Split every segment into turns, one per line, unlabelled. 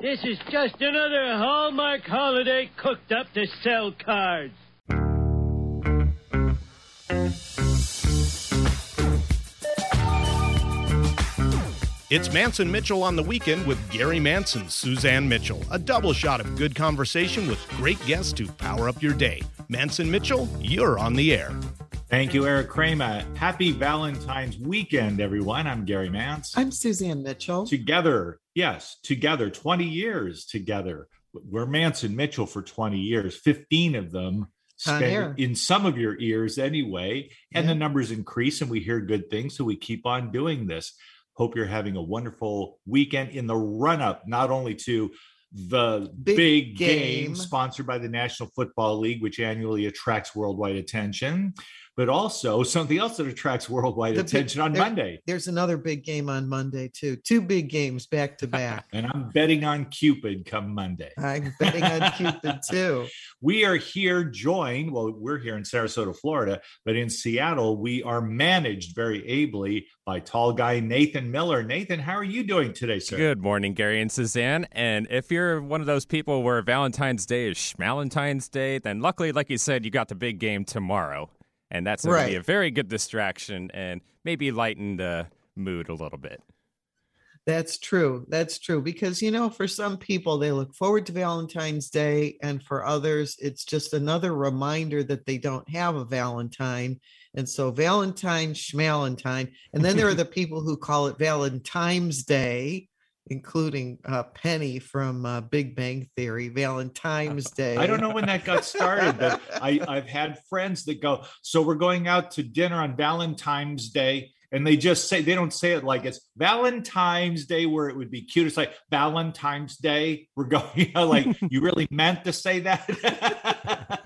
This is just another Hallmark holiday cooked up to sell cards.
It's Mantz and Mitchell on the weekend with Gary Manson, Suzanne Mitchell. A double shot of good conversation with great guests to power up your day. Mantz and Mitchell, you're on the air.
Thank you, Eric Kramer. Happy Valentine's weekend, everyone. I'm Gary Mantz.
I'm Suzanne Mitchell.
Together, yes, together, 20 years together. We're Mantz and Mitchell for 20 years, 15 of them spent in some of your ears anyway. And yeah. the numbers increase and we hear good things. So we keep on doing this. Hope you're having a wonderful weekend in the run up, not only to the big, big game. game. sponsored by the National Football League, which annually attracts worldwide attention, but also something else that attracts worldwide the attention big, on
there,
Monday.
There's another big game on Monday too. Two big games back to back.
and I'm betting on Cupid come Monday.
I'm betting on Cupid too.
We are here joined, well, we're here in Sarasota, Florida, but in Seattle, we are managed very ably by tall guy Nathan Miller. Nathan, how are you doing today, sir?
Good morning, Gary and Suzanne. And if you're one of those people where Valentine's Day is Schmalentine's Day, then luckily, like you said, you got the big game tomorrow and that's going right. to be a very good distraction and maybe lighten the mood a little bit.
That's true. That's true. Because, you know, for some people, they look forward to Valentine's Day. And for others, it's just another reminder that they don't have a Valentine. And so, Valentine, Schmalentine. And then there are the people who call it Valentine's Day including uh, Penny from uh, Big Bang Theory, Valentine's Day.
I don't know when that got started, but I, I've had friends that go, so we're going out to dinner on Valentine's Day. And they just say, they don't say it like it's Valentine's Day where it would be cute. It's like Valentine's Day. We're going, you know, like you really meant to say that.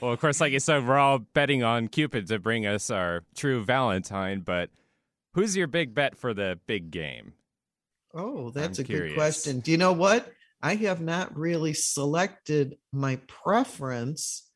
well, of course, like you said, we're all betting on Cupid to bring us our true Valentine. But who's your big bet for the big game?
Oh, that's I'm a curious. good question. Do you know what? I have not really selected my preference.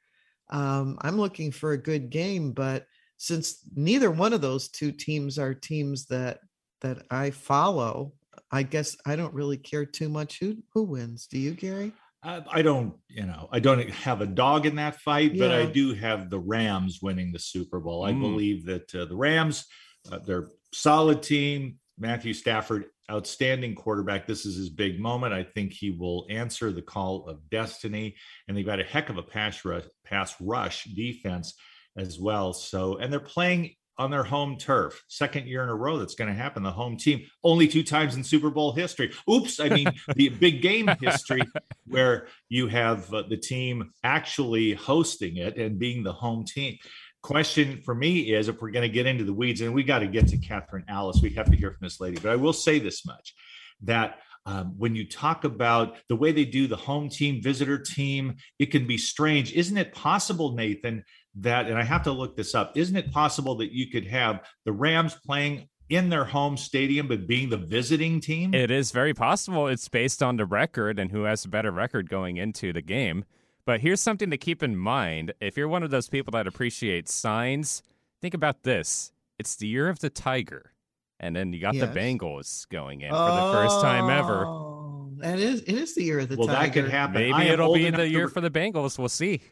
Um, I'm looking for a good game, but since neither one of those two teams are teams that that I follow, I guess I don't really care too much who who wins. Do you, Gary?
I, I don't, you know, I don't have a dog in that fight, yeah. but I do have the Rams winning the Super Bowl. I mm. believe that uh, the Rams, uh, they're solid team. Matthew Stafford outstanding quarterback. This is his big moment. I think he will answer the call of destiny. And they've got a heck of a pass rush, pass rush defense as well. So, and they're playing on their home turf. Second year in a row that's going to happen. The home team only two times in Super Bowl history. Oops, I mean the big game history where you have uh, the team actually hosting it and being the home team question for me is if we're going to get into the weeds, and we got to get to Kathryn Alice, we have to hear from this lady. But I will say this much that um, when you talk about the way they do the home team, visitor team, it can be strange. Isn't it possible, Nathan, that, and I have to look this up, isn't it possible that you could have the Rams playing in their home stadium, but being the visiting team?
It is very possible. It's based on the record and who has a better record going into the game. But here's something to keep in mind. If you're one of those people that appreciates signs, think about this. It's the year of the tiger. And then you got yes. the Bengals going in for the first time ever.
Oh, that is it is the year of the
well,
tiger.
that could happen.
Maybe it'll be the year to... for the Bengals. We'll see.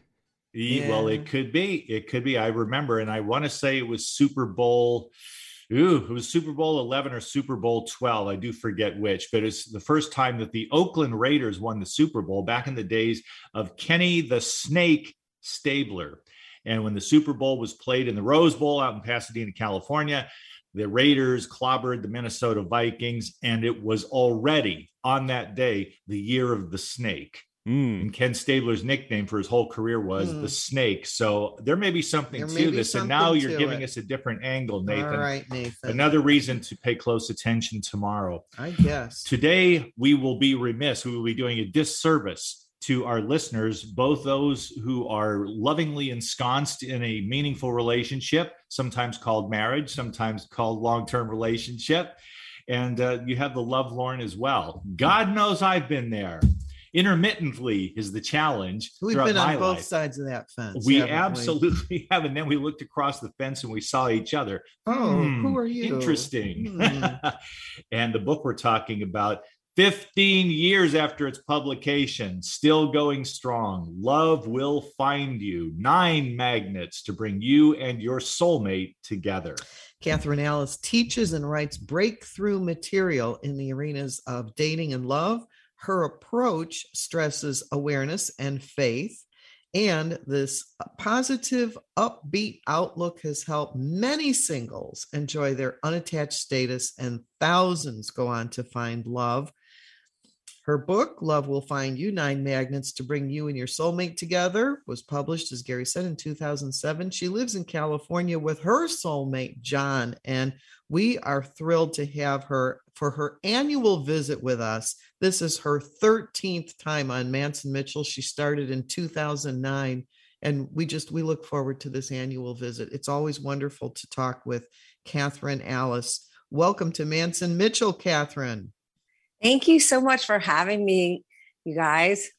Yeah. Well, it could be. It could be. I remember, and I want to say it was Super Bowl Ooh, it was Super Bowl 11 or Super Bowl 12. I do forget which, but it's the first time that the Oakland Raiders won the Super Bowl back in the days of Kenny the Snake Stabler. And when the Super Bowl was played in the Rose Bowl out in Pasadena, California, the Raiders clobbered the Minnesota Vikings, and it was already on that day the year of the snake. Mm. And Ken Stabler's nickname for his whole career was mm. the Snake. So there may be something there to this. and now you're giving it. us a different angle, Nathan.
All right, Nathan.
Another reason to pay close attention tomorrow.
I guess.
Today, we will be remiss. We will be doing a disservice to our listeners, both those who are lovingly ensconced in a meaningful relationship, sometimes called marriage, sometimes called long term relationship. And uh, you have the love lorn as well. God knows I've been there intermittently is the challenge.
We've been on both life. sides of that fence.
We absolutely we? have. And then we looked across the fence and we saw each other.
Oh, hmm, who are you?
Interesting. Hmm. and the book we're talking about 15 years after its publication, still going strong. Love will find you. Nine magnets to bring you and your soulmate together.
Kathryn Alice teaches and writes breakthrough material in the arenas of dating and love. Her approach stresses awareness and faith. And this uh, positive, upbeat outlook has helped many singles enjoy their unattached status, and thousands go on to find love. Her book, Love Will Find You Nine Magnets to Bring You and Your Soulmate Together, was published, as Gary said, in 2007. She lives in California with her soulmate, John, and we are thrilled to have her for her annual visit with us. This is her 13th time on Mantz and Mitchell. She started in 2009 and we just we look forward to this annual visit. It's always wonderful to talk with Kathryn Alice. Welcome to Mantz and Mitchell, Kathryn.
Thank you so much for having me, you guys.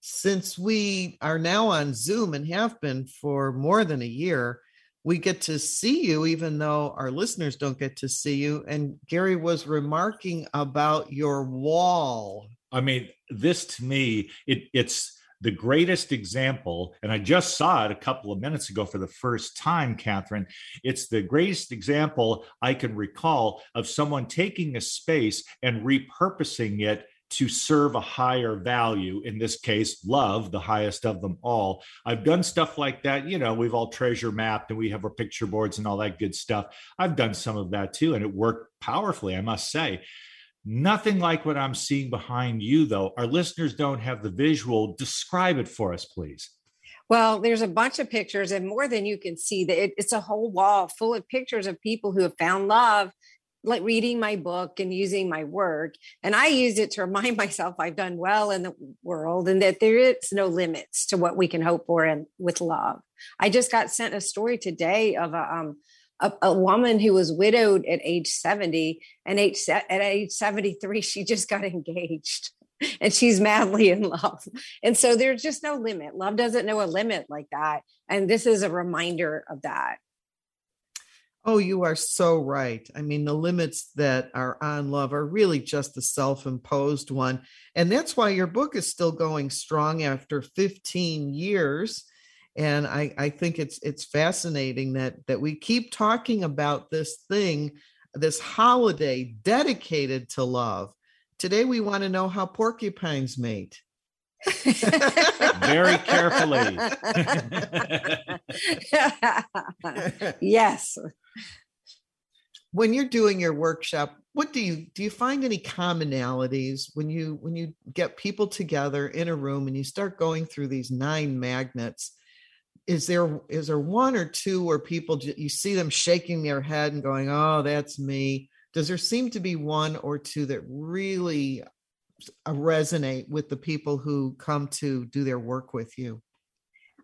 Since we are now on Zoom and have been for more than a year, we get to see you, even though our listeners don't get to see you. And Gary was remarking about your wall.
I mean, this to me, it, it's the greatest example, and I just saw it a couple of minutes ago for the first time, Kathryn. It's the greatest example I can recall of someone taking a space and repurposing it to serve a higher value in this case love the highest of them all i've done stuff like that you know we've all treasure mapped and we have our picture boards and all that good stuff i've done some of that too and it worked powerfully i must say Nothing like what I'm seeing behind you, though. Our listeners don't have the visual. Describe it for us, please.
Well, there's a bunch of pictures, and more than you can see. That it's a whole wall full of pictures of people who have found love, like reading my book and using my work. And I used it to remind myself I've done well in the world, and that there is no limits to what we can hope for and with love. I just got sent a story today of a um, a, a, woman who was widowed at age 70 and age, at age 73 she just got engaged and she's madly in love and so there's just no limit love doesn't know a limit like that and this is a reminder of that
Oh, you are so right. I mean, the limits that are on love are really just the self imposed one. And that's why your book is still going strong after 15 years and I, I think it's it's fascinating that that we keep talking about this thing this holiday dedicated to love. Today we want to know how porcupines mate.
Very carefully.
Yes.
When you're doing your workshop what do you do you find any commonalities when you when you get people together in a room and you start going through these nine magnets is there is there one or two where people you see them shaking their head and going oh that's me. Does there seem to be one or two that really uh, resonate with the people who come to do their work with you?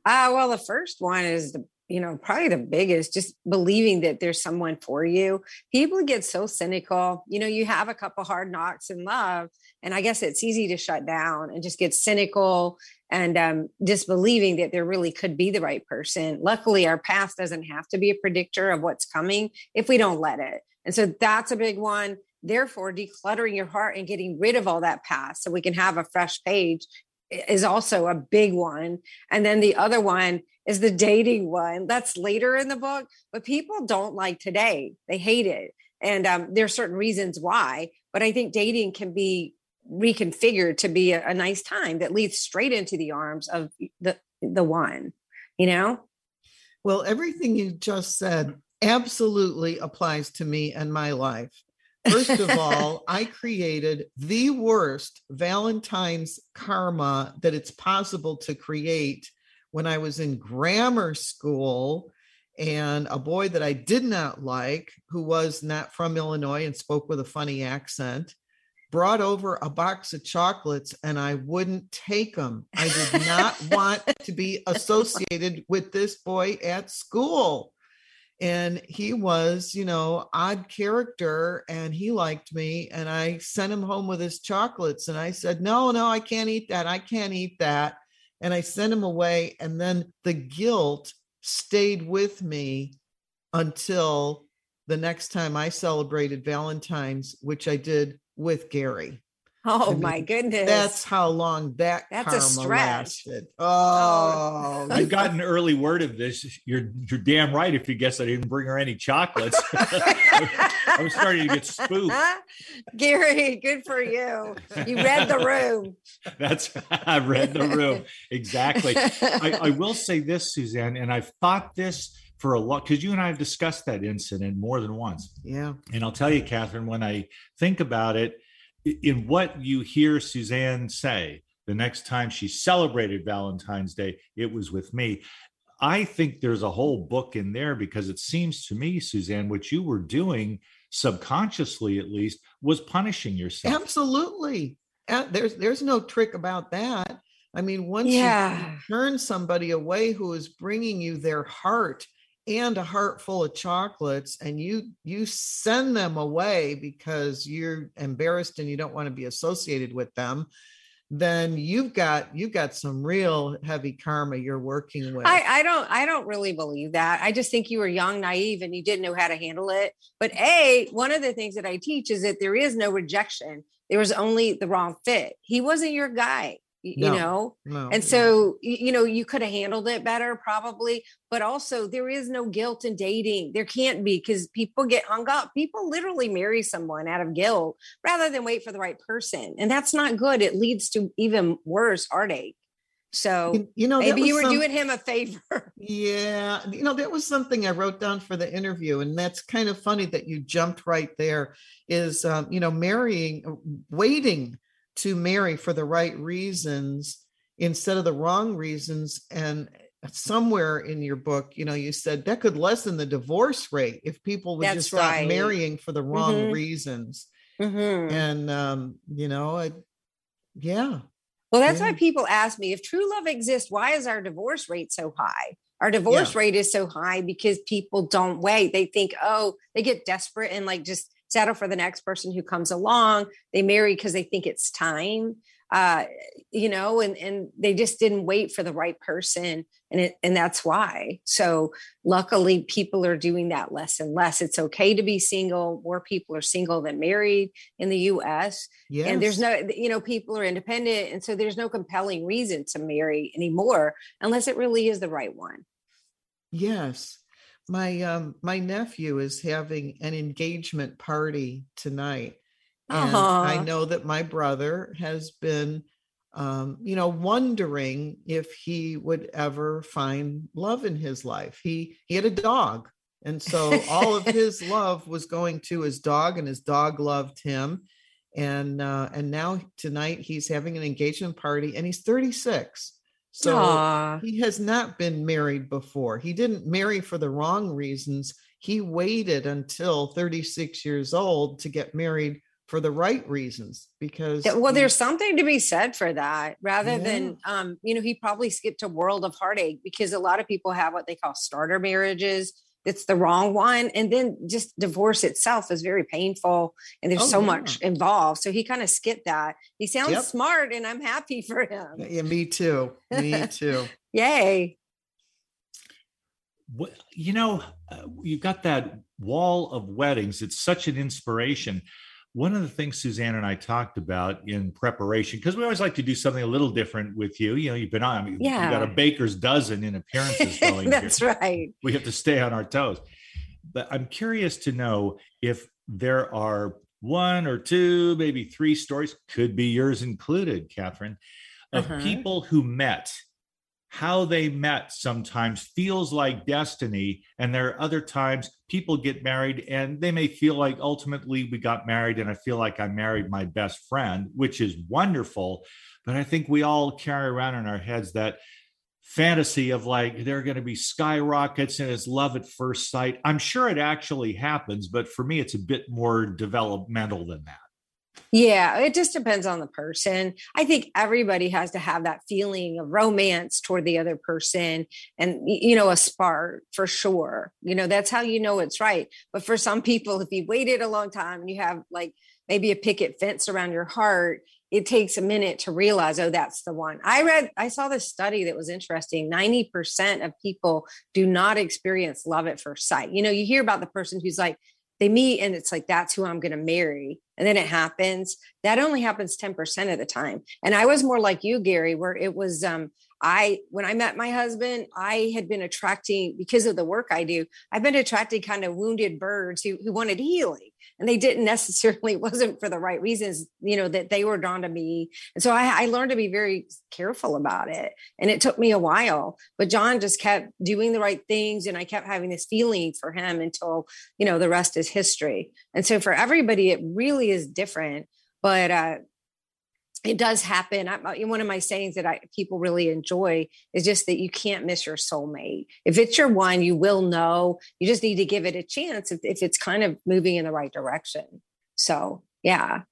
Uh, well the first one is the you know, probably the biggest, just believing that there's someone for you. People get so cynical. You know, you have a couple hard knocks in love, and I guess it's easy to shut down and just get cynical and um, disbelieving that there really could be the right person. Luckily, our past doesn't have to be a predictor of what's coming if we don't let it. And so that's a big one. Therefore, decluttering your heart and getting rid of all that past so we can have a fresh page is also a big one. And then the other one is the dating one. That's later in the book, but people don't like today. They hate it. And um, there are certain reasons why, but I think dating can be reconfigured to be a, a nice time that leads straight into the arms of the the one, you know?
Well, everything you just said absolutely applies to me and my life. First of all, I created the worst Valentine's karma that it's possible to create when I was in grammar school. And a boy that I did not like, who was not from Illinois and spoke with a funny accent, brought over a box of chocolates and I wouldn't take them. I did not want to be associated with this boy at school and he was you know odd character and he liked me and i sent him home with his chocolates and i said no no i can't eat that i can't eat that and i sent him away and then the guilt stayed with me until the next time i celebrated valentine's which i did with gary
Oh I mean, my goodness.
That's how long that That's a stretch. Lasted. Oh.
oh, I've gotten early word of this. You're you're damn right if you guess I didn't bring her any chocolates. I was starting to get spooked.
Gary, good for you. You read the room.
That's I read the room. Exactly. I, I will say this, Suzanne, and I've thought this for a lot because you and I have discussed that incident more than once.
Yeah.
And I'll tell you, Kathryn, when I think about it, in what you hear Suzanne say the next time she celebrated Valentine's Day, it was with me. I think there's a whole book in there because it seems to me, Suzanne, what you were doing subconsciously at least was punishing yourself.
Absolutely. There's there's no trick about that. I mean, once yeah. you turn somebody away who is bringing you their heart and a heart full of chocolates and you you send them away because you're embarrassed and you don't want to be associated with them then you've got you've got some real heavy karma you're working with.
I, I don't I don't really believe that. I just think you were young, naive, and you didn't know how to handle it. But a one of the things that I teach is that there is no rejection. There was only the wrong fit. He wasn't your guy you no, know? no, and so you know you could have handled it better probably but also there is no guilt in dating. There can't be because people get hung up. People literally marry someone out of guilt rather than wait for the right person and that's not good. It leads to even worse heartache. So you, you know maybe you were some, doing him a favor.
Yeah you know that was something i wrote down for the interview and that's kind of funny that you jumped right there is um, you know marrying waiting to marry for the right reasons instead of the wrong reasons and somewhere in your book you know you said that could lessen the divorce rate if people would That's just stop right. marrying for the wrong mm-hmm. reasons mm-hmm. and um you know it, yeah
well that's yeah. why people ask me if true love exists why is our divorce rate so high our divorce yeah. rate is so high because people don't wait they think oh they get desperate and like just settle for the next person who comes along. They marry because they think it's time. Uh, you know, and and they just didn't wait for the right person, and it and that's why. So luckily, people are doing that less and less. It's okay to be single. More people are single than married in the U.S. Yes. And there's no, you know, people are independent, and so there's no compelling reason to marry anymore unless it really is the right one.
Yes, my um my nephew is having an engagement party tonight and i know that my brother has been um you know wondering if he would ever find love in his life. He he had a dog and so all of his love was going to his dog and his dog loved him. And uh and now tonight he's having an engagement party and he's 36 so Aww. he has not been married before. He didn't marry for the wrong reasons. He waited until 36 years old to get married for the right reasons because
well there's something to be said for that rather yeah. than um you know he probably skipped a world of heartache because a lot of people have what they call starter marriages it's the wrong one and then just divorce itself is very painful and there's oh, so yeah. much involved. So he kind of skipped that. He sounds yep. smart and i'm happy for him.
Yeah me too me too.
Yay.
Well, you know uh, you've got that wall of weddings. It's such an inspiration one of the things Suzanne and I talked about in preparation, because we always like to do something a little different with you. You know, you've been on, I mean, yeah. you got a baker's dozen in appearances going.
That's here. right.
We have to stay on our toes. But I'm curious to know if there are one or two, maybe three stories, could be yours included, Kathryn, of uh-huh. people who met how they met sometimes feels like destiny. And there are other times people get married and they may feel like ultimately we got married and I feel like I married my best friend, which is wonderful. But I think we all carry around in our heads that fantasy of like there are going to be skyrockets and it's love at first sight. I'm sure it actually happens, but for me, it's a bit more developmental than that.
Yeah, it just depends on the person. I think everybody has to have that feeling of romance toward the other person and, you know, a spark for sure. You know, that's how you know it's right. But for some people, if you waited a long time and you have like maybe a picket fence around your heart, it takes a minute to realize, oh, that's the one. I read, I saw this study that was interesting. 90% of people do not experience love at first sight. You know, you hear about the person who's like, they meet and it's like, that's who I'm going to marry and then it happens that only happens 10% of the time and i was more like you gary where it was um I, when I met my husband, I had been attracting because of the work I do. I've been attracting kind of wounded birds who, who wanted healing, and they didn't necessarily wasn't for the right reasons. You know that they were drawn to me, and so I, I learned to be very careful about it. And it took me a while, but John just kept doing the right things, and I kept having this feeling for him until you know the rest is history. And so for everybody, it really is different. But uh, it does happen. I, uh, one of my sayings that I, people really enjoy is just that you can't miss your soulmate. If it's your one, you will know. You just need to give it a chance if, if it's kind of moving in the right direction. So, yeah.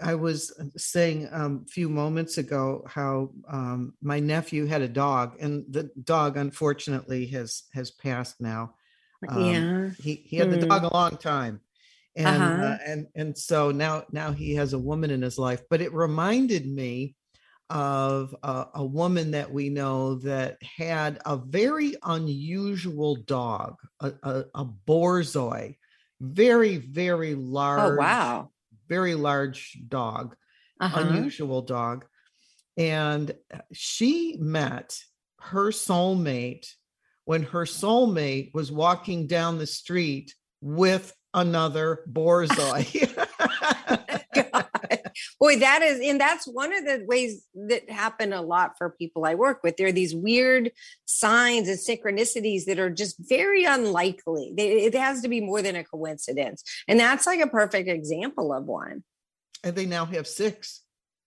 I was saying um, a few moments ago how um, my nephew had a dog, and the dog unfortunately has has passed now.
Um, yeah,
he he had mm. the dog a long time, and uh-huh. uh, and and so now now he has a woman in his life but it reminded me of a, a, woman that we know that had a very unusual dog a, a, a borzoi very very oh, large
oh wow
very large dog uh-huh. unusual dog and she met her soulmate when her soulmate was walking down the street with another borzoi.
Boy, that is, and that's one of the ways that happen a lot for people I work with. There are these weird signs and synchronicities that are just very unlikely. it has to be more than a coincidence. And that's like a perfect example of one.
And they now have six.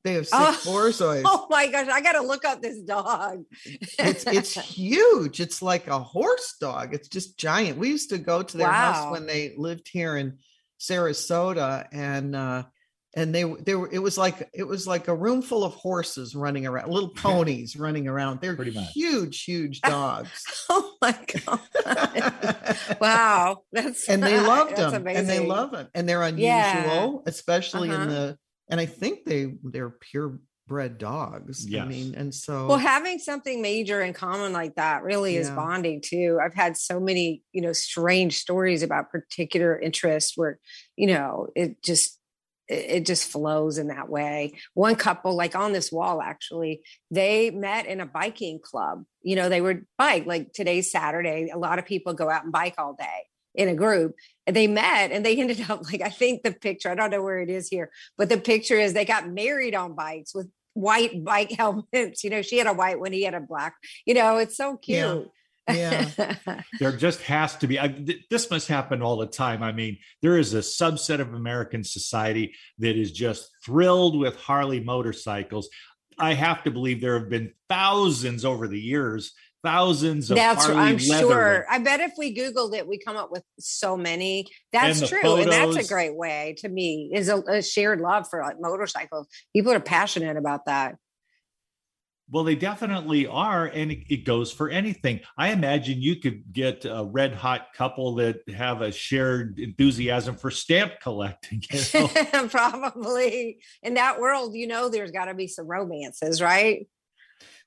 They have six oh, borzois.
Oh my gosh, I got to look up this dog.
it's it's huge. It's like a horse dog. It's just giant. We used to go to their wow. house when they lived here in Sarasota, and uh, and they they were. It was like it was like a room full of horses running around, little ponies running around. They're Pretty much. huge, huge dogs.
oh my god! wow, that's
and they loved them, amazing. and they love them, and they're unusual, yeah. especially uh-huh. in the and I think they they're purebred dogs. Yes. I mean, and so
well, having something major in common like that really yeah. is bonding too. I've had so many, you know, strange stories about particular interests where, you know, it just it just flows in that way. One couple, like on this wall, actually, they met in a biking club. You know, they would bike like today's Saturday. A lot of people go out and bike all day in a group and they met and they ended up like i think the picture i don't know where it is here but the picture is they got married on bikes with white bike helmets you know she had a white one he had a black you know it's so cute.
Yeah,
yeah. there just has to be I, th- this must happen all the time i mean there is a subset of american society that is just thrilled with harley motorcycles. I have to believe there have been thousands over the years thousands of that's Harley i'm sure
i bet if we googled it we come up with so many that's and true photos. and that's a great way to me is a, a shared love for like motorcycles people are passionate about that
well, they definitely are, and it, it, goes for anything. I imagine you could get a red hot couple that have a shared enthusiasm for stamp collecting. You
know? Probably in that world, you know, there's got to be some romances, right?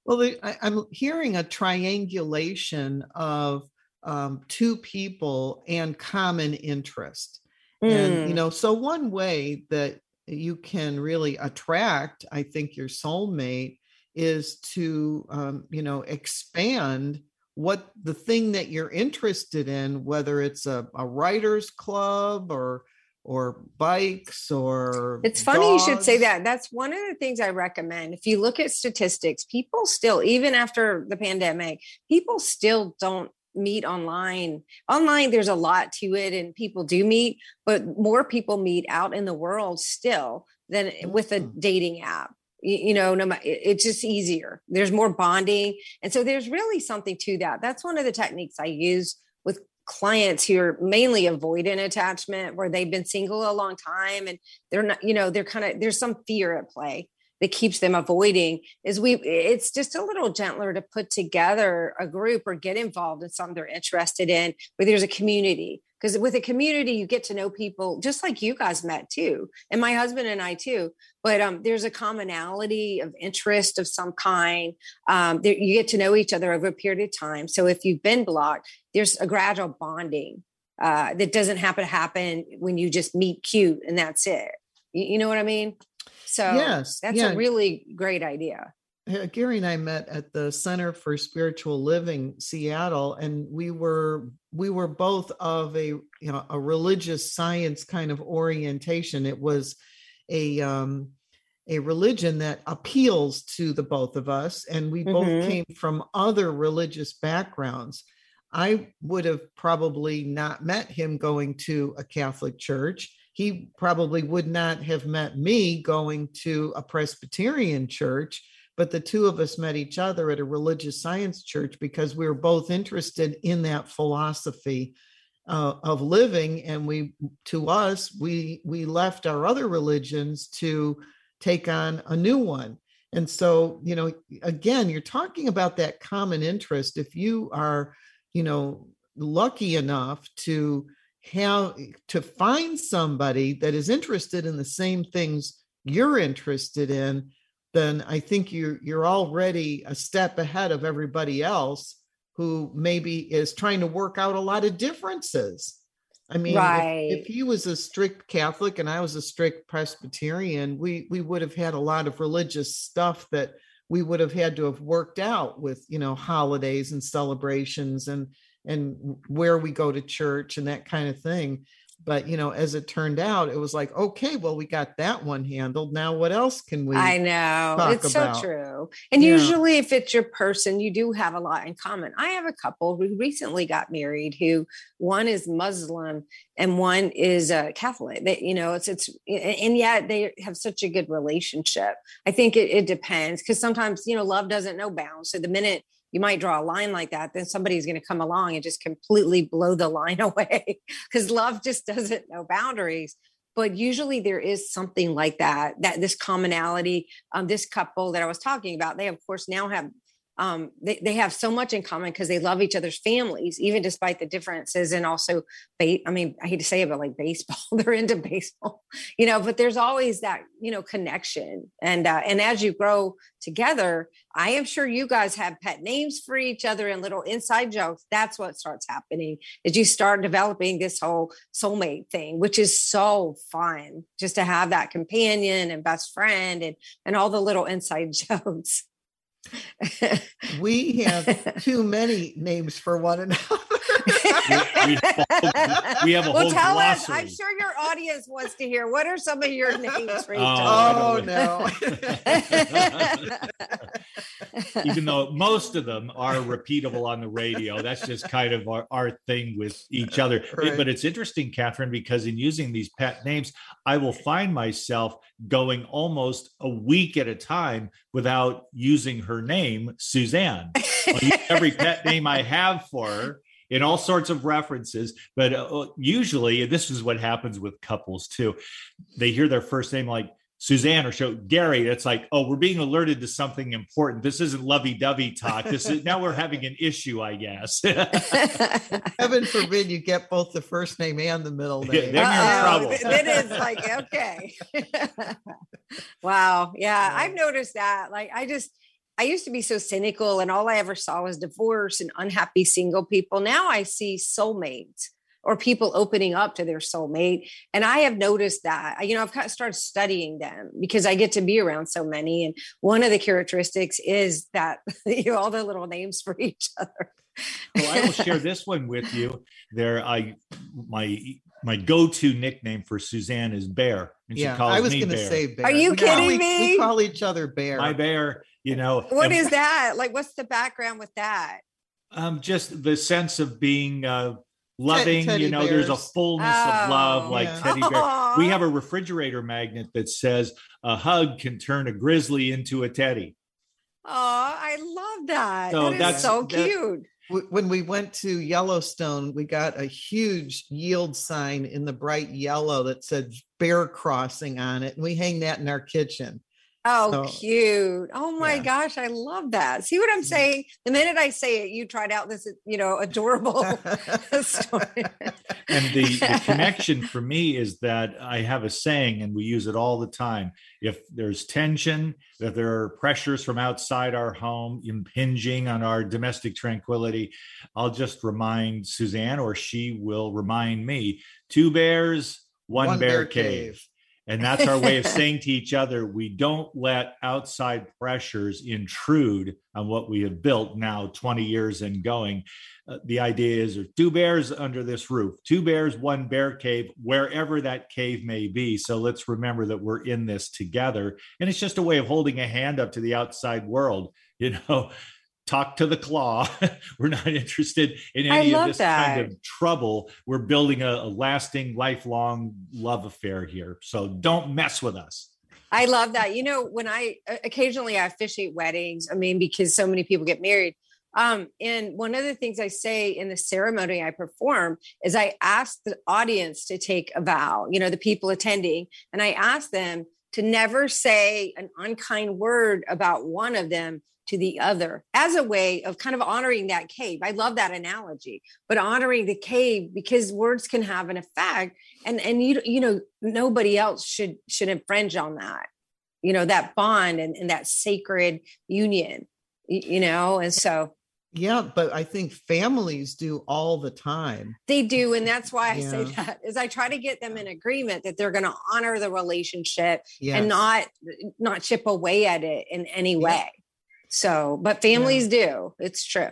Well, I, am hearing a triangulation of um, two people and common interest. Mm. And, you hmm. know, so one way that you can really attract, I think, your soulmate is to, um, you know, expand what the thing that you're interested in, whether it's a, a writer's club or or bikes or
it's funny dogs. you should say that. That's one of the things i recommend. If you look at statistics people still even after the pandemic people still don't meet online. Online there's a lot to it and people do meet but more people meet out in the world still than with a mm-hmm. dating app. You, know no it's just easier. There's more bonding. And so there's really something to that. That's one of the techniques i use with clients who are mainly avoidant attachment where they've been single a long time and they're not you know they're kind of there's some fear at play that keeps them avoiding is we it's just a little gentler to put together a group or get involved in something they're interested in where there's a community because with a community you get to know people just like you guys met too and my husband and i too but um, there's a commonality of interest of some kind um, there, you get to know each other over a period of time so if you've been blocked there's a gradual bonding uh, that doesn't happen to happen when you just meet cute and that's it You, you know what I mean? So
yes,
that's
yeah.
a really great idea.
Gary and I met at the Center for Spiritual Living, Seattle, and we were we were both of a you know a religious science kind of orientation. It was a um, a religion that appeals to the both of us, and we both
Mhm.
came from other religious backgrounds. I would have probably not met him going to a Catholic church. He probably would not have met me going to a Presbyterian church but the two of us met each other at a religious science church because we were both interested in that philosophy uh, of living. And we to us we we left our other religions to take on a new one. And so you know again you're talking about that common interest. If you are you know lucky enough to have to find somebody that is interested in the same things you're interested in then I think you're you're already a step ahead of everybody else who maybe is trying to work out a lot of differences. I mean, if- if, he was a strict Catholic and I was a strict Presbyterian, we we would have had a lot of religious stuff that we would have had to have worked out with, you know, holidays and celebrations and and where we go to church and that kind of thing but you know as it turned out it was like okay well we got that one handled now what else can we
I know. It's
about.
so true. And
Yeah.
usually, if it's your person, you do have a lot in common. I have a couple who recently got married who one is Muslim and one is a Catholic. They, you know, it's, it's, and yet they have such a good relationship. I think it, it depends because sometimes, you know, love doesn't know bounds. So the minute you might draw a line like that, then somebody's going to come along and just completely blow the line away because love just doesn't know boundaries. But usually there is something like that that this commonality um, this couple that i was talking about they of course now have um, they, they have so much in common because they love each other's families even despite the differences and also i mean i hate to say it but like baseball they're into baseball you know but there's always that you know connection. And uh, and as you grow together i am sure you guys have pet names for each other and little inside jokes. That's what starts happening is you start developing this whole soulmate thing which is so fun just to have that companion and best friend and and all the little inside jokes
we have too many names for one another
we, we have a whole.
well,
whole
tell
glossary.
us. I'm sure your audience wants to hear. What are some of your names for each
Oh,
oh no
even though most of them are repeatable on the radio. That's just kind of our, our thing with each other.
Right.
but it's interesting, Kathryn, because in using these pet names, I will find myself going almost a week at a time without using her name, Suzanne. I'll use every pet name I have for her in all sorts of references. But uh, usually, this is what happens with couples too. They hear their first name like Suzanne or show Gary. It's like, oh, we're being alerted to something important. This isn't lovey-dovey talk. This is now we're having an issue, I guess.
heaven forbid you get both the first name and the middle
Yeah,
name
then you're in trouble.
th- Then it's like, okay. wow. Yeah, I've noticed that. Like, I just, I used to be so cynical and all I ever saw was divorce and unhappy single people. Now I see soulmates or people opening up to their soulmate. And I have noticed that, you know, I've kind of started studying them because I get to be around so many. And one of the characteristics is that you know, all the little names for each other.
well, I will share this one with you. There, I my my go-to nickname for Suzanne is Bear, and she
yeah
calls
i was
me
gonna
Bear.
say bear
Are you
We
kidding
each-
me?
we call each other bear
My Bear. You know
What
and,
is that? Like, what's the background with that?
um just the sense of being uh loving.
teddy
you know, there's a
bears.
fullness of love,
Oh.
like
Yeah.
teddy bear. We have a refrigerator magnet that says a hug can turn a grizzly into a teddy.
Oh, I love that.
So
that is
that's-
so cute.
W- when we went to Yellowstone, we got a huge yield sign in the bright yellow that said bear crossing on it. And we hang that in our kitchen.
Oh,
So,
cute. Oh my
yeah.
gosh, I love that. See what I'm mm-hmm. saying? The minute I say it, you tried out this, you know, adorable story.
And the, the connection for me is that I have a saying, and we use it all the time. If there's tension, if there are pressures from outside our home impinging on our domestic tranquility, I'll just remind Suzanne, or she will remind me two bears, one, bear, cave. And that's our way of saying to each other, we don't let outside pressures intrude on what we have built now 20 years and going. Uh, the idea is there's two bears under this roof, two bears, one bear cave, wherever that cave may be. So let's remember that we're in this together. And it's just a way of holding a hand up to the outside world. You know, talk to the claw. We're not interested in any of this that. kind of trouble. We're building a, a, lasting, lifelong love affair here. So don't mess with us.
I love that. You know, when I occasionally I officiate weddings, I mean, because so many people get married. Um, and one of the things I say in the ceremony I perform is I ask the audience to take a vow, you know, the people attending, and I ask them to never say an unkind word about one of them to the other as a way of kind of honoring that cave. I love that analogy, but honoring the cave because words can have an effect and and you you know nobody else should should infringe on that. You know, that bond and, and that sacred union, you know, and so
yeah, but I think families do all the time.
They do. And that's why I yeah. say that is I try to get them in agreement that they're going to honor the relationship yes. and not not chip away at it in any way. So, but families yeah. do. It's true.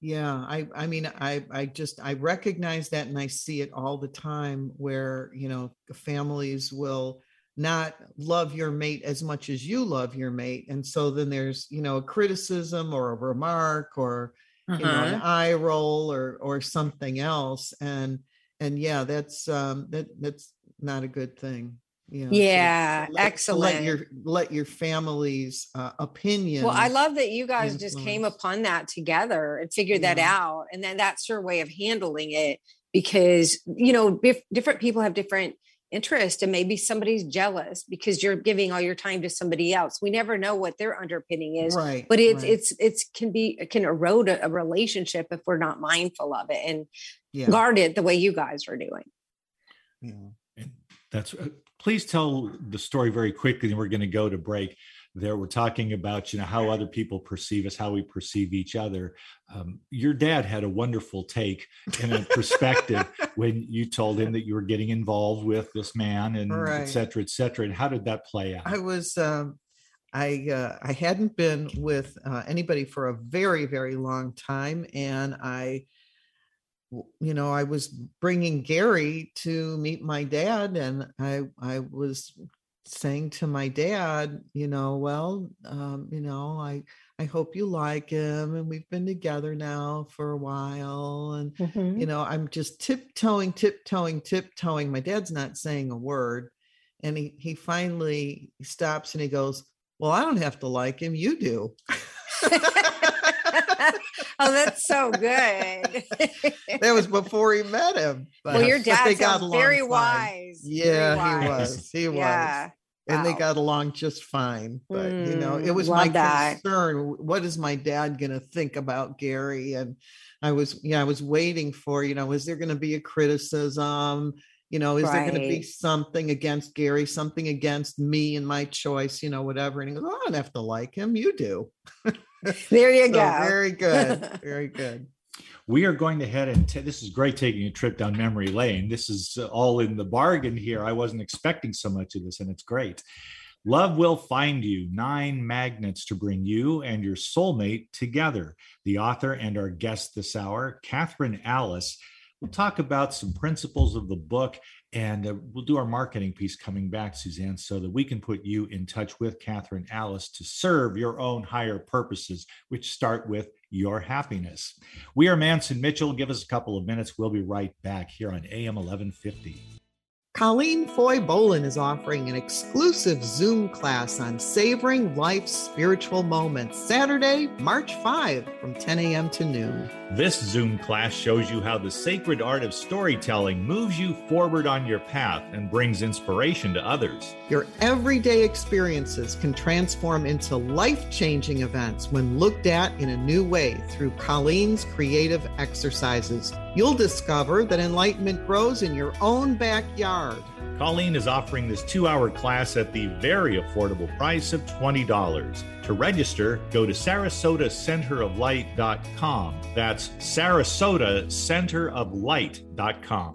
Yeah, I I mean I I just I recognize that and I see it all the time where, you know, families will not love your mate as much as you love your mate and so then there's, you know, a criticism or a remark or uh-huh. you know an uh-huh. eye roll or or something else and and yeah, that's um that that's not a good thing
you know, yeah let, excellent
let your let your family's uh, opinion
well i love that you guys influence. just came upon that together and figured yeah. that out and then that's your way of handling it because you know if different people have different interest and maybe somebody's jealous because you're giving all your time to somebody else we never know what their underpinning is
right
but it's
right.
it's it's can be it can erode a, a, relationship if we're not mindful of it and yeah. guard it the way you guys are doing
yeah and that's uh, please tell the story very quickly and we're going to go to break there we're talking about you know how other people perceive us how we perceive each other. Um, your dad had a wonderful take and a perspective when you told him that you were getting involved with this man and right. et cetera et cetera. And how did that play out?
i was um, i uh, i hadn't been with uh, anybody for a very very long time. And i you know, I was bringing Gary to meet my dad, and I I was saying to my dad, you know, well, um, you know, I I hope you like him, and we've been together now for a while, and mm-hmm. you know, I'm just tiptoeing, tiptoeing, tiptoeing. My dad's not saying a word, and he he finally stops and he goes, "Well, I don't have to like him, you do."
oh, that's so good.
that was before he met him.
well, your dad sounds very wise.
Yeah,
very wise.
he was. He yeah. was. And wow. they got along just fine. But mm, you know, it mm, was my that. concern. What is my dad gonna think about Gary? And I was, yeah, I was waiting for, you know, is there gonna be a criticism? You know, is right. there going to be something against Gary, something against me and my choice, you know, whatever? And he goes, oh, I don't have to like him. You do.
there you so go.
Very good. Very good.
We are going to head and t- this is great taking a trip down memory lane. This is uh, all in the bargain here. I wasn't expecting so much of this, and it's great. Love will find you. Nine magnets to bring you and your soulmate together. The author and our guest this hour, Kathryn Alice. We'll talk about some principles of the book and uh, we'll do our marketing piece coming back, Suzanne, so that we can put you in touch with Kathryn Alice to serve your own higher purposes, which start with your happiness. We are Mantz and Mitchell. Give us a couple of minutes. We'll be right back here on AM 1150.
Colleen Foy Bolin is offering an exclusive Zoom class on savoring life's spiritual moments, Saturday, March 5 from 10 a.m. to noon.
This Zoom class shows you how the sacred art of storytelling moves you forward on your path and brings inspiration to others.
Your everyday experiences can transform into life changing events when looked at in a new way through Colleen's creative exercises. You'll discover that enlightenment grows in your own backyard.
Colleen is offering this two hour class at the very affordable price of $20. To register, go to sarasotacenteroflight.com. That's sarasotacenteroflight.com.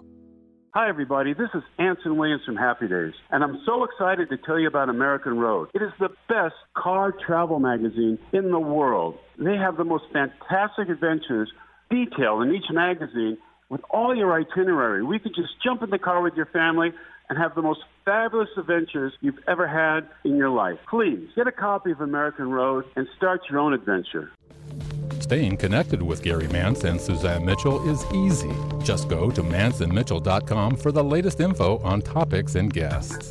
Hi, everybody. This is Anson Williams from Happy Days, and I'm so excited to tell you about American Road. It is the best car travel magazine in the world. They have the most fantastic adventures detailed in each magazine with all your itinerary. We could just jump in the car with your family and have the most fabulous adventures you've ever had in your life. Please get a copy of American Road and start your own adventure.
Staying connected with Gary Mantz and Suzanne Mitchell is easy. Just go to mantzandmitchell.com for the latest info on topics and guests.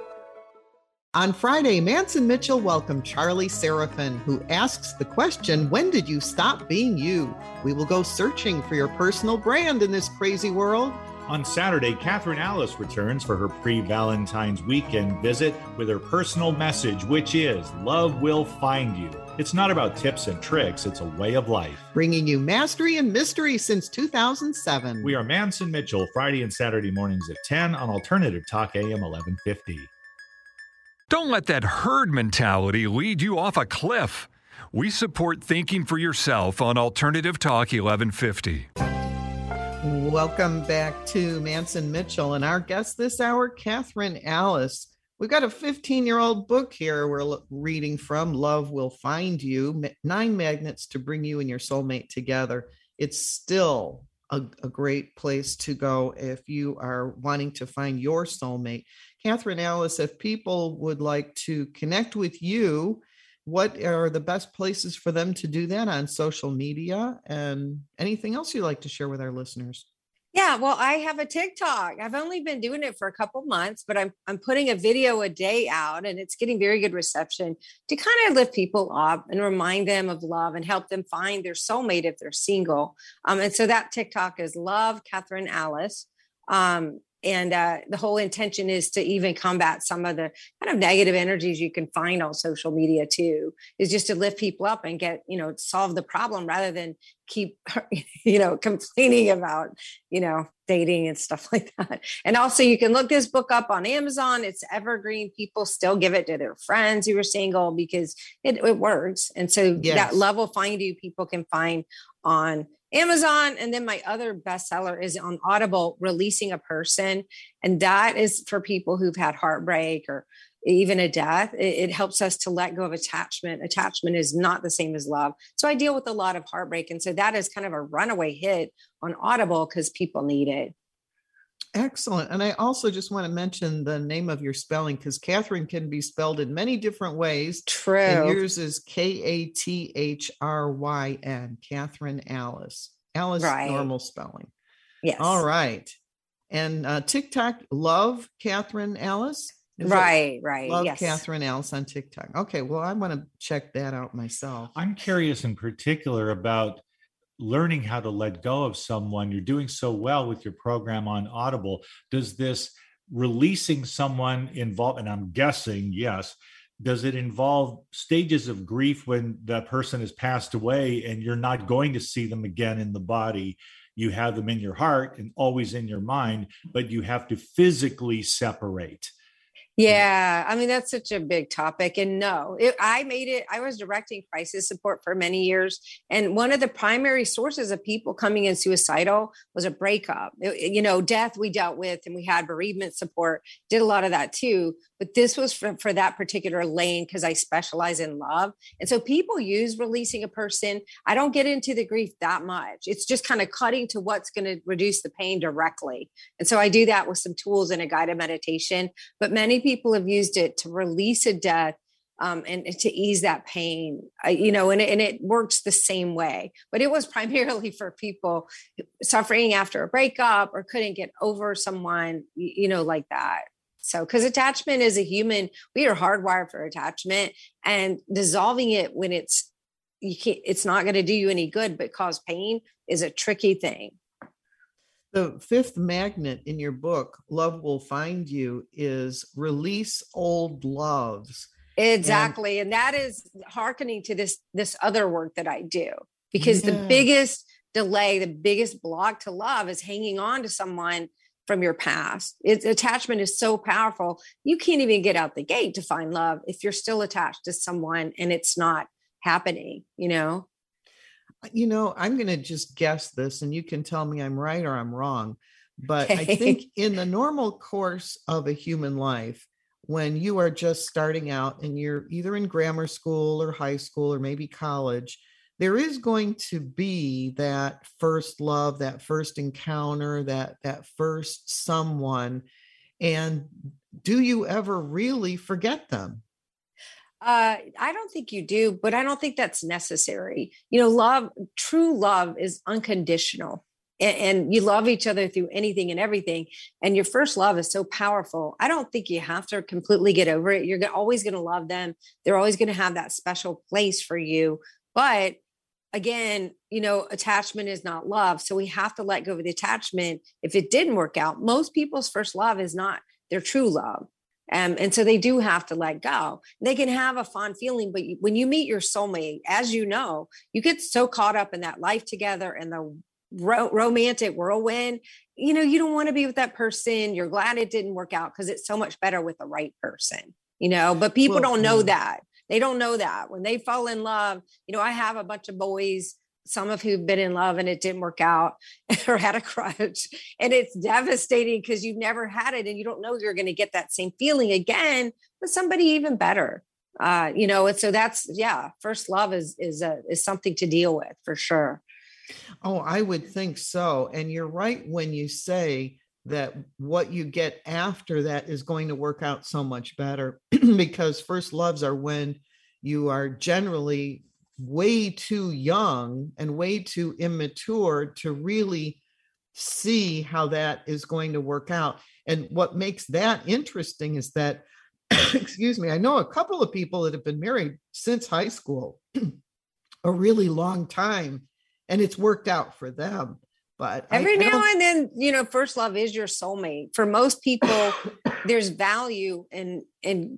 On Friday, Mantz and Mitchell welcomed Charlie Seraphin, who asks the question When did you stop being you? We will go searching for your personal brand in this crazy world.
On Saturday, Kathryn Alice returns for her pre Valentine's weekend visit with her personal message, which is Love will find you. It's not about tips and tricks, it's a way of life.
Bringing you mastery and mystery since 2007.
We are Mantz and Mitchell, Friday and Saturday mornings at 10 on Alternative Talk AM 1150.
Don't let that herd mentality lead you off a cliff. We support thinking for yourself on Alternative Talk 1150.
Welcome back to Mantz and Mitchell and our guest this hour, Kathryn Alice. We've got a 15 year old book here we're reading from Love Will Find You Nine Magnets to Bring You and Your Soulmate Together. It's still a, a, great place to go if you are wanting to find your soulmate. Kathryn Alice, if people would like to connect with you, what are the best places for them to do that on social media and anything else you'd like to share with our listeners?
Yeah, well, I have a TikTok. I've only been doing it for a couple months, but I'm I'm putting a video a day out and it's getting very good reception to kind of lift people up and remind them of love and help them find their soulmate if they're single. Um, and so that TikTok is Love Kathryn Alice. Um, and uh, the whole intention is to even combat some of the kind of negative energies you can find on social media too is just to lift people up and get you know solve the problem rather than keep you know complaining about you know dating and stuff like that. And also you can look this book up on amazon. It's evergreen. People still give it to their friends who are single because it, it works. And so yes. that level find you people can find on Amazon. And then my other bestseller is on Audible, Releasing a Person. And that is for people who've had heartbreak or even a death. It, it, helps us to let go of attachment. Attachment is not the same as love. So I deal with a lot of heartbreak. And so that is kind of a runaway hit on Audible because people need it.
Excellent. And I also just want to mention the name of your spelling because Kathryn can be spelled in many different ways.
True.
And yours is K A T H R Y N, Kathryn Alice. Alice, right. normal spelling.
Yes.
All right. And uh, TikTok, love Kathryn Alice.
Is right, right.
Love
yes.
Kathryn Alice on TikTok. Okay, well, I want to check that out myself.
I'm curious in particular about learning how to let go of someone you're doing so well with your program on audible does this releasing someone involve and i'm guessing yes does it involve stages of grief when that person has passed away and you're not going to see them again in the body? You have them in your heart and always in your mind but you have to physically separate Mm-hmm.
Yeah, I mean that's such a big topic, and no, it, I made it. I was directing crisis support for many years, and one of the primary sources of people coming in suicidal was a breakup. It, you know, death we dealt with, and we had bereavement support. Did a lot of that too, but this was for, for that particular lane because I specialize in love, and so people use releasing a person. I don't get into the grief that much. It's just kind of cutting to what's going to reduce the pain directly, and so I do that with some tools and a guided meditation. But many people have used it to release a death um, and, to ease that pain, you know, and, and it works the same way. But it was primarily for people suffering after a breakup or couldn't get over someone, you know, like that. So, because attachment is a human, we are hardwired for attachment, and dissolving it when it's you can't, it's not going to do you any good, but cause pain is a tricky thing
the fifth magnet in your book love will find you is release old loves
exactly and, and that is hearkening to this this other work that i do because yeah. the biggest delay the biggest block to love is hanging on to someone from your past it's attachment is so powerful you can't even get out the gate to find love if you're still attached to someone and it's not happening you know uh,
you know, I'm going to just guess this and you can tell me I'm right or I'm wrong. But okay. I think in the normal course of a human life, when you are just starting out and you're either in grammar school or high school or maybe college, there is going to be that first love, that first encounter, that that first someone. And do you ever really forget them?
Uh, I don't think you do, but I don't think that's necessary. You know, love, true love is unconditional. And, you love each other through anything and everything. And your first love is so powerful. I don't think you have to completely get over it. You're always going to love them. They're always going to have that special place for you. But again, you know, attachment is not love. So we have to let go of the attachment if it didn't work out. Most people's first love is not their true love. Um, and so they do have to let go. They can have a fond feeling, but when you meet your soulmate, as you know, you get so caught up in that life together and the ro- romantic whirlwind. You know, you don't want to be with that person. You're glad it didn't work out because it's so much better with the right person, you know, but people well, don't know that. They don't know that. When they fall in love. You know, I have a bunch of boys some of who've been in love and it didn't work out or had a crush. And it's devastating because you've never had it and you don't know you're going to get that same feeling again with somebody even better. Uh you know and so that's yeah first love is is a is something to deal with for sure.
Oh i would think so. And you're right when you say that what you get after that is going to work out so much better because first loves are when you are generally way too young and way too immature to really see how that is going to work out. And what makes that interesting is that, excuse me, I know a couple of people that have been married since high school, a really long time, and it's worked out for them. But
every I, now I and then, you know, first love is your soulmate. For most people, there's value in in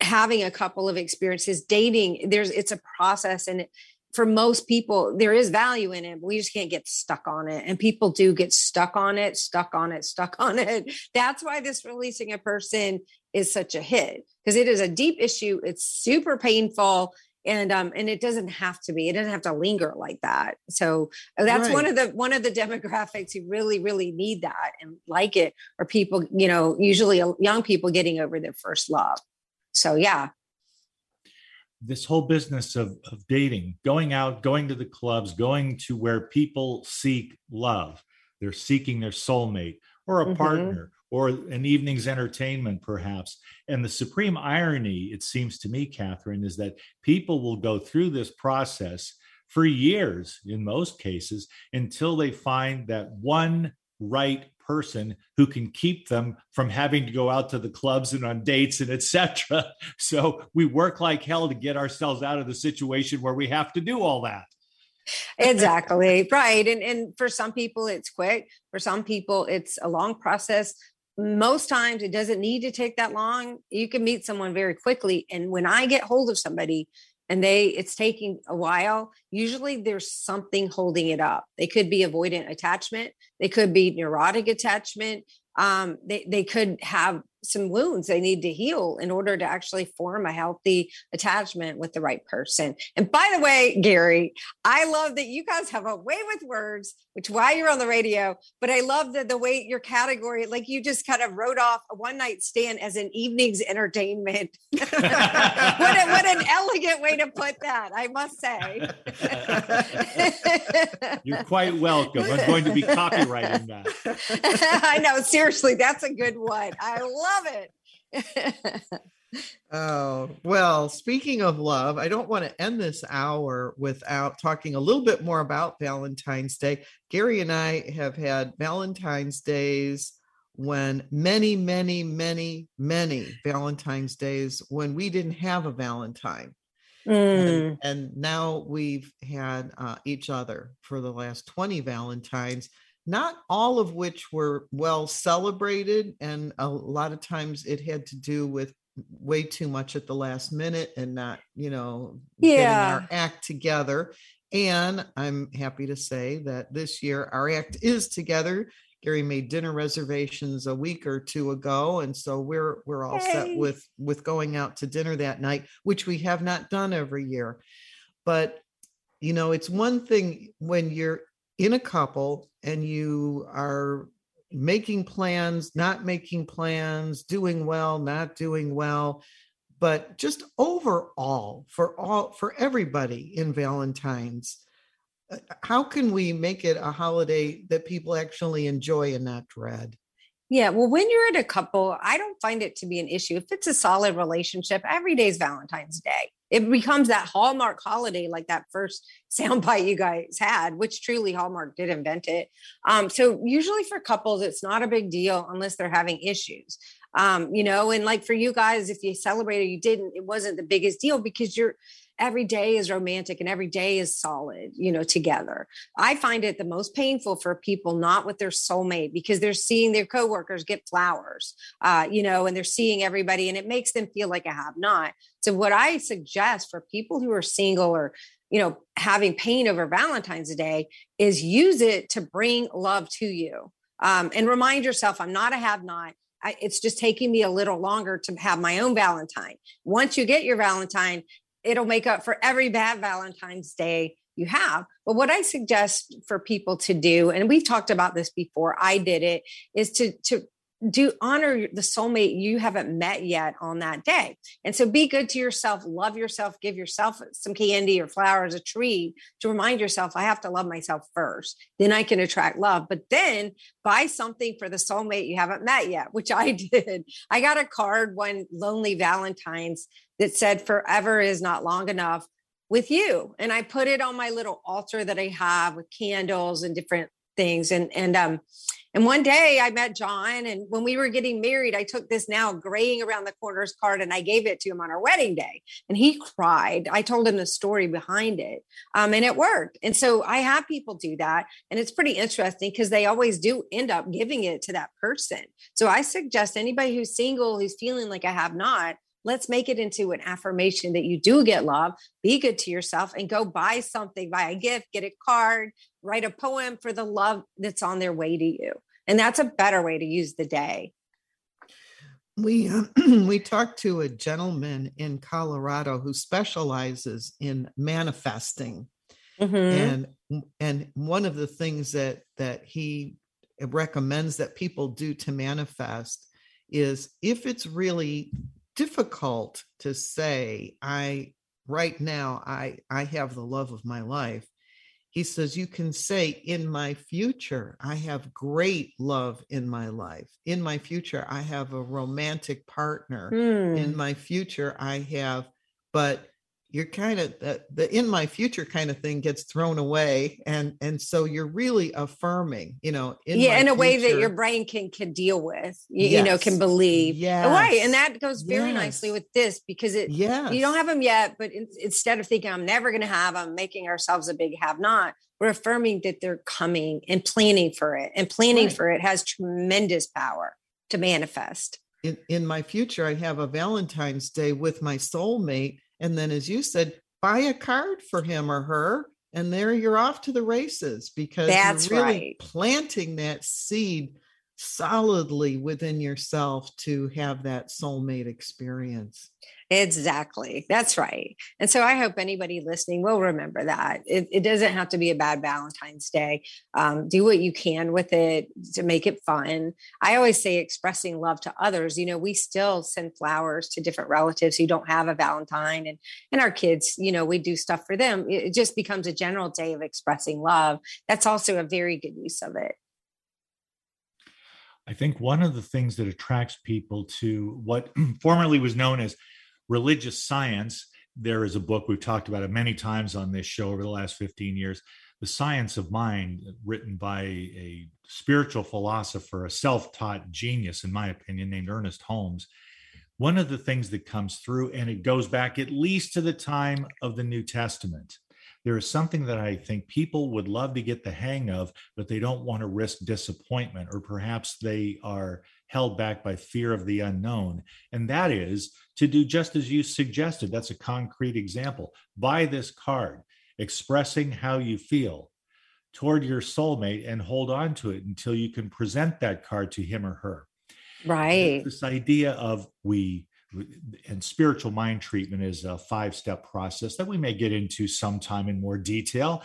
having a couple of experiences dating there's it's a process and for most people there is value in it but we just can't get stuck on it and people do get stuck on it stuck on it stuck on it that's why this releasing a person is such a hit because it is a deep issue it's super painful and um and it doesn't have to be it doesn't have to linger like that so uh, that's right. one of the one of the demographics who really really need that and like it are people you know usually young people getting over their first love so yeah
this whole business of, of dating going out going to the clubs going to where people seek love they're seeking their soulmate or a mm-hmm. partner or an evening's entertainment perhaps. And the supreme irony it seems to me Kathryn is that people will go through this process for years in most cases until they find that one right person who can keep them from having to go out to the clubs and on dates and etc so we work like hell to get ourselves out of the situation where we have to do all that.
Exactly. Right. And and for some people it's quick. For some people it's a long process most times it doesn't need to take that long. You can meet someone very quickly and when i get hold of somebody and they it's taking a while usually there's something holding it up. They could be avoidant attachment they could be neurotic attachment um, they, they could have some wounds they need to heal in order to actually form a healthy attachment with the right person. And by the way, Gary, I love that you guys have a way with words, which why you're on the radio, but I love that the way your category, like you just kind of wrote off a one night stand as an evening's entertainment. what, a, what an elegant way to put that, I must say.
You're quite welcome. I'm going to be copywriting that.
I know, seriously, that's a good one. I love it.
oh, well, speaking of love, I don't want to end this hour without talking a little bit more about Valentine's Day. Gary and I have had Valentine's Days when many, many, many, many Valentine's Days when we didn't have a Valentine. Mm. And, and, now we've had uh, each other for the last 20 Valentines not all of which were well celebrated. And a lot of times it had to do with way too much at the last minute and not, you know,
yeah.
getting our act together. And I'm happy to say that this year our act is together. Gary made dinner reservations a week or two ago, and so we're we're all hey. set with with going out to dinner that night, which we have not done every year. But you know, it's one thing when you're in a couple and you are making plans, not making plans, doing well, not doing well, but just overall for all for everybody in Valentine's, uh, how can we make it a holiday that people actually enjoy and not dread?
Yeah, well, when you're in a couple, I don't find it to be an issue. If it's a solid relationship, every day is Valentine's Day it becomes that hallmark holiday like that first soundbite you guys had which truly hallmark did invent it. Um, so usually for couples it's not a big deal unless they're having issues. Um, you know and like for you guys if you celebrated you didn't it wasn't the biggest deal because you're every day is romantic and every day is solid, you know, together. I find it the most painful for people not with their soulmate because they're seeing their coworkers get flowers, uh, you know, and they're seeing everybody and it makes them feel like a have not. So, what I suggest for people who are single or you know, having pain over Valentine's Day is use it to bring love to you. Um, and remind yourself, I'm not a have not. I, it's just taking me a little longer to have my own Valentine. Once you get your Valentine, it'll make up for every bad Valentine's Day you have. But what I suggest for people to do, and we've talked about this before, I did it, is to to do honor the soulmate you haven't met yet on that day. And so be good to yourself, love yourself, give yourself some candy or flowers, a tree to remind yourself, I have to love myself first. Then I can attract love. But then buy something for the soulmate you haven't met yet, which I did. I got a card one lonely Valentine's that said, Forever is not long enough with you. And I put it on my little altar that I have with candles and different things. And, and, um, and one day I met John, and when we were getting married, I took this now graying around the corners card and I gave it to him on our wedding day. And he cried. I told him the story behind it, um, and it worked. And so I have people do that. And it's pretty interesting because they always do end up giving it to that person. So I suggest anybody who's single, who's feeling like I have not, let's make it into an affirmation that you do get love be good to yourself and go buy something buy a gift get a card write a poem for the love that's on their way to you. And that's a better way to use the day.
We uh, we talked to a gentleman in colorado who specializes in manifesting. Mm-hmm. and and one of the things that that he recommends that people do to manifest is if it's really difficult to say i right now i i have the love of my life he says you can say in my future i have great love in my life in my future i have a romantic partner mm. in my future i have but you're kind of the, the in my future kind of thing gets thrown away and and so you're really affirming you know
in yeah in a future, way that your brain can can deal with you, yes. you know can believe yeah right and that goes very yes. nicely with this because it yeah you don't have them yet but in, instead of thinking i'm never going to have them making ourselves a big have not we're affirming that they're coming and planning for it and planning right. for it has tremendous power to manifest
in, in my future i have a valentine's day with my soulmate and then, as you said, buy a card for him or her. And there you're off to the races because
That's
you're really
right.
planting that seed solidly within yourself to have that soulmate experience.
Exactly. That's right. And so I hope anybody listening will remember that. It, it doesn't have to be a bad Valentine's Day. Um, do what you can with it to make it fun. I always say expressing love to others. You know, we still send flowers to different relatives who don't have a Valentine and, and our kids, you know, we do stuff for them. It just becomes a general day of expressing love. That's also a very good use of it.
I think one of the things that attracts people to what formerly was known as religious science. There is a book, we've talked about it many times on this show over the last 15 years The Science of Mind, written by a spiritual philosopher, a self taught genius, in my opinion, named Ernest Holmes. One of the things that comes through, and it goes back at least to the time of the New Testament, there is something that I think people would love to get the hang of, but they don't want to risk disappointment, or perhaps they are held back by fear of the unknown. And that is to do just as you suggested. That's a concrete example. Buy this card expressing how you feel toward your soulmate and hold on to it until you can present that card to him or her.
Right.
This idea of we and spiritual mind treatment is a five step process that we may get into sometime in more detail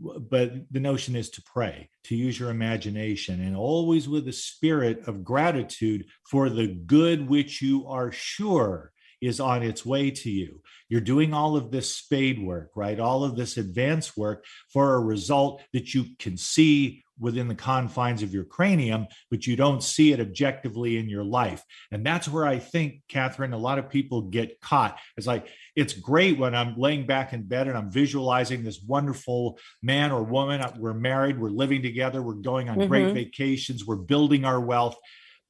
but the notion is to pray to use your imagination and always with a spirit of gratitude for the good which you are sure is on its way to you. You're doing all of this spade work, right? All of this advanced work for a result that you can see within the confines of your cranium, but you don't see it objectively in your life. And that's where I think, Kathryn, a lot of people get caught. It's like, it's great when I'm laying back in bed and I'm visualizing this wonderful man or woman. We're married, we're living together, we're going on mm-hmm. great vacations, we're building our wealth,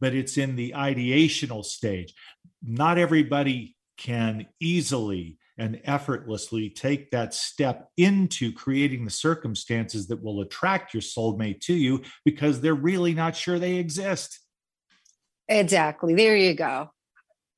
but it's in the ideational stage. Not everybody can easily and effortlessly take that step into creating the circumstances that will attract your soulmate to you because they're really not sure they exist.
Exactly. There you go.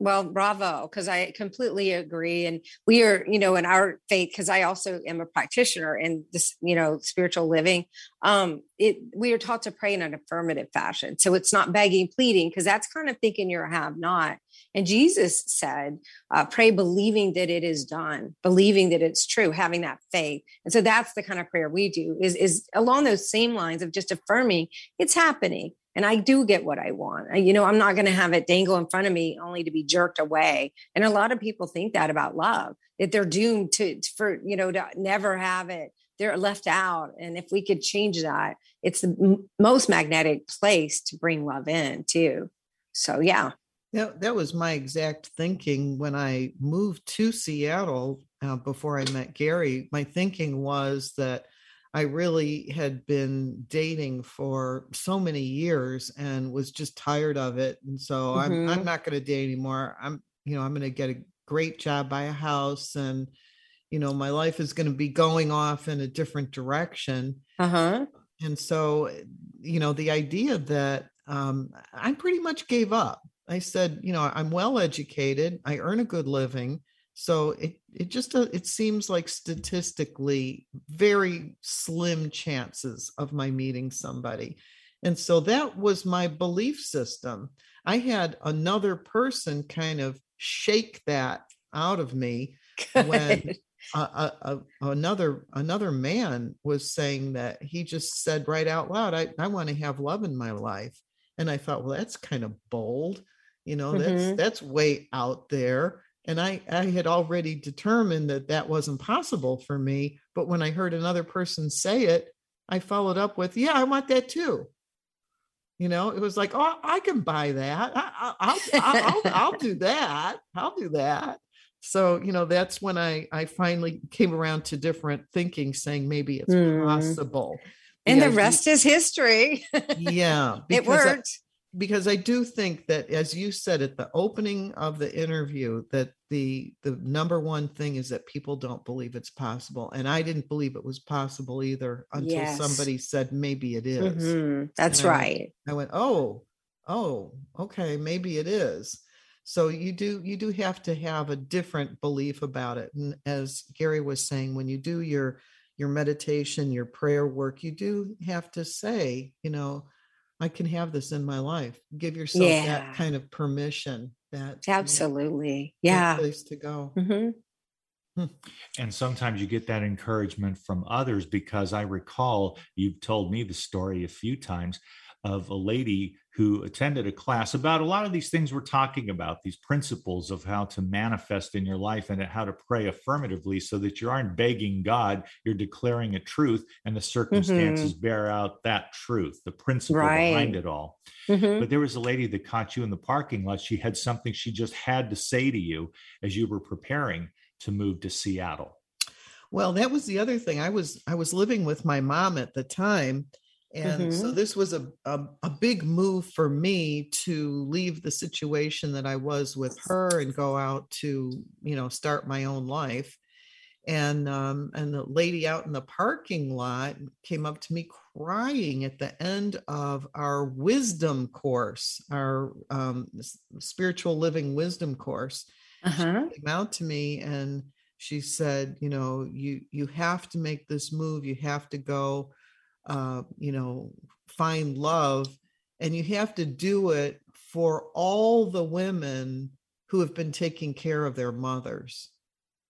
Well, bravo, because I completely agree. And we are, you know, in our faith, because I also am a practitioner in this, you know, spiritual living. Um, it we are taught to pray in an affirmative fashion. So it's not begging, pleading, because that's kind of thinking you're have not. And Jesus said, uh, pray believing that it is done, believing that it's true, having that faith. And so that's the kind of prayer we do is, is along those same lines of just affirming it's happening and I do get what I want. I, you know, I'm not going to have it dangle in front of me only to be jerked away. And a lot of people think that about love, that they're doomed to for you know to never have it. They're left out. And if we could change that, it's the m- most magnetic place to bring love in too. So yeah.
That, that was my exact thinking when I moved to Seattle uh, before I met Gary. My thinking was that I really had been dating for so many years and was just tired of it. And so mm-hmm. I'm I'm mm-hmm. not going to date anymore. I'm you know I'm going to get a great job, buy a house, and you know my life is going to be going off in a different direction.
Uh huh.
And so you know the idea that um, I pretty much gave up. I said, you know, I'm well educated. I earn a good living. So it it just uh, it seems like statistically very slim chances of my meeting somebody. And so that was my belief system. I had another person kind of shake that out of me when a, a, another another man was saying that he just said right out loud i, I want to have love in my life. And i thought well that's kind of bold you know mm-hmm. that's that's way out there and I, I had already determined that that wasn't possible for me but when i heard another person say it i followed up with yeah i want that too. You know it was like oh i can buy that. I, will I'll, I'll, I'll do that. I'll do that. So you know that's when i i finally came around to different thinking saying maybe it's mm. possible
and the rest is history.
Yeah
it worked
because I do think that, as you said at the opening of the interview, that the the number one thing is that people don't believe it's possible, and I didn't believe it was possible either until yes. somebody said maybe it is.
Mm-hmm. That's I right.
Went, I went, oh, oh, okay, maybe it is. So you do you do have to have a different belief about it, and as Gary was saying, when you do your your meditation, your prayer work, you do have to say, you know I can have this in my life. Give yourself
Yeah.
that kind of permission. That
Absolutely.
that
Yeah.
place to go.
hmm
And sometimes you get that encouragement from others because I recall you've told me the story a few times of a lady who attended a class about a lot of these things we're talking about, these principles of how to manifest in your life and how to pray affirmatively so that you aren't begging God, you're declaring a truth and the circumstances bear out that truth, the principle behind it all.
hmm
But there was a lady that caught you in the parking lot. She had something she just had to say to you as you were preparing to move to Seattle.
Well, that was the other thing. I was I was living with my mom at the time. And so
Mhm.
this was a, a a big move for me to leave the situation that I was with her and go out to, you know, start my own life. And um and the lady out in the parking lot came up to me crying at the end of our wisdom course, our um spiritual living wisdom course
Uh-huh.
came out to me and she said you know you you have to make this move you have to go uh you know find love and you have to do it for all the women who have been taking care of their mothers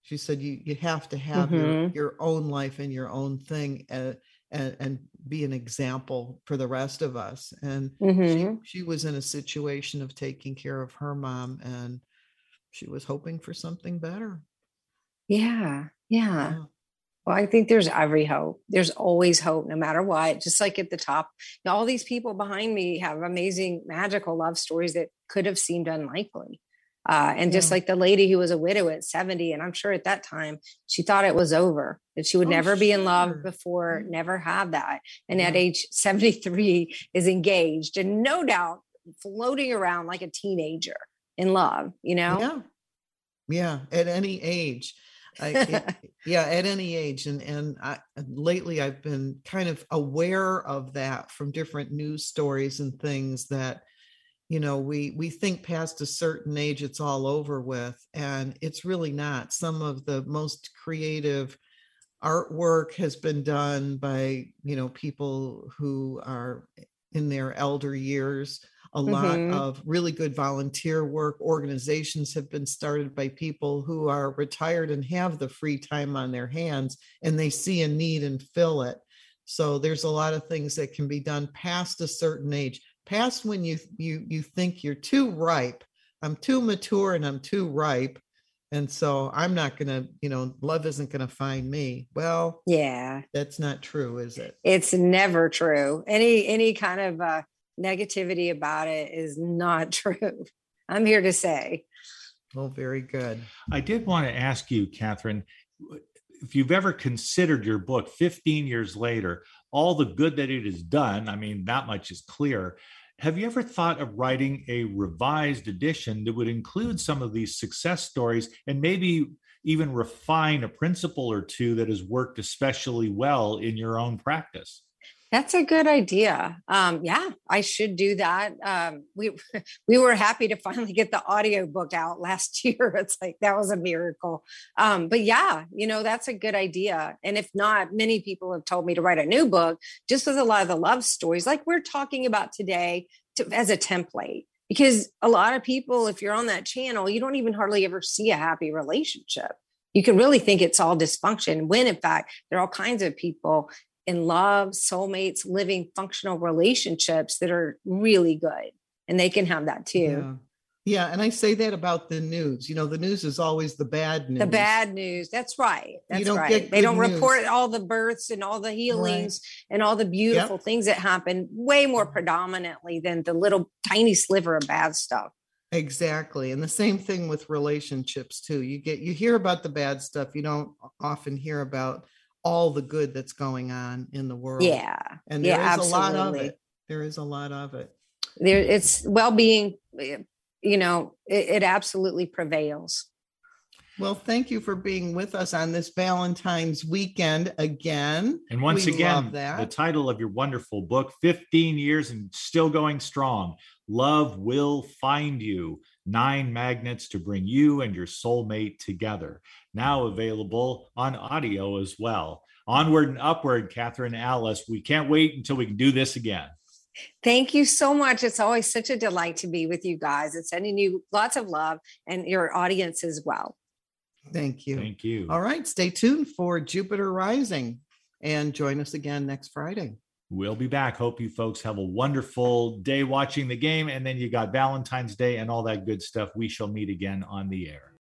she said you you have to have your
Mhm.
your own life and your own thing and and, and be an example for the rest of us and
Mhm.
she, she was in a situation of taking care of her mom and she was hoping for something better.
Yeah. Yeah.
Yeah.
Well, I think there's every hope. There's always hope, no matter what. Just like at the top, all these people behind me have amazing, magical love stories that could have seemed unlikely. Uh, and just
Yeah.
like the lady who was a widow at 70, and I'm sure at that time she thought it was over, that she would
Oh,
never be in love before,
Mm.
never have that. And at age 73 is engaged and no doubt floating around like a teenager in love, you know?
Yeah. Yeah. At any age. I, it- yeah, at any age. And and I lately I've been kind of aware of that from different news stories and things that you know we we think past a certain age it's all over with and it's really not some of the most creative artwork has been done by you know people who are in their elder years a lot
Mhm.
of really good volunteer work. Organizations have been started by people who are retired and have the free time on their hands and they see a need and fill it. So there's a lot of things that can be done past a certain age past when you you you think you're too ripe. I'm too mature and i'm too ripe and so i'm not going to you know love isn't going to find me. Well
Yeah.
that's not true is it?
It's never true. Any any kind of uh negativity about it is not true i'm here to say
oh very good
I did want to ask you, Kathryn, if you've ever considered your book 15 years later, all the good that it has done, I mean, that much is clear. Have you ever thought of writing a revised edition that would include some of these success stories and maybe even refine a principle or two that has worked especially well in your own practice?
That's a good idea. Um yeah i should do that. Um we we were happy to finally get the audio book out last year. It's like that was a miracle. Um but yeah you know that's a good idea. And if not many people have told me to write a new book just with a lot of the love stories like we're talking about today to, as a template. Because a lot of people if you're on that channel you don't even hardly ever see a happy relationship. You can really think it's all dysfunction when in fact there are all kinds of people in love, soulmates, living functional relationships that are really good. And they can have that too.
yeah yeah and i say that about the news you know the news is always the bad news
The bad news. That's right. That's right. They don't
news.
report all the births and all the healings and all the beautiful things that happen way more predominantly than the little tiny sliver of bad stuff.
exactly and the same thing with relationships too you get you hear about the bad stuff you don't often hear about all the good that's going on in the world
Yeah.
and there is
yeah,
a lot of it there is a lot of it
There it's well-being, eh, you know, it, it absolutely prevails.
well thank you for being with us on this valentine's weekend again
And once
We
again,
that.
the title of your wonderful book, 15 years and still going strong Love Will Find You Nine Magnets to Bring You and Your Soulmate Together. Now available on audio as well. Onward and upward, Kathryn Alice. We can't wait until we can do this again.
Thank you so much. It's always such a delight to be with you guys and sending you lots of love and your audience as well.
Thank you.
Thank you.
All right. Stay tuned for Jupiter Rising and join us again next Friday.
We'll be back. Hope you folks have a wonderful day watching the game. And then you got Valentine's Day and all that good stuff. We shall meet again on the air.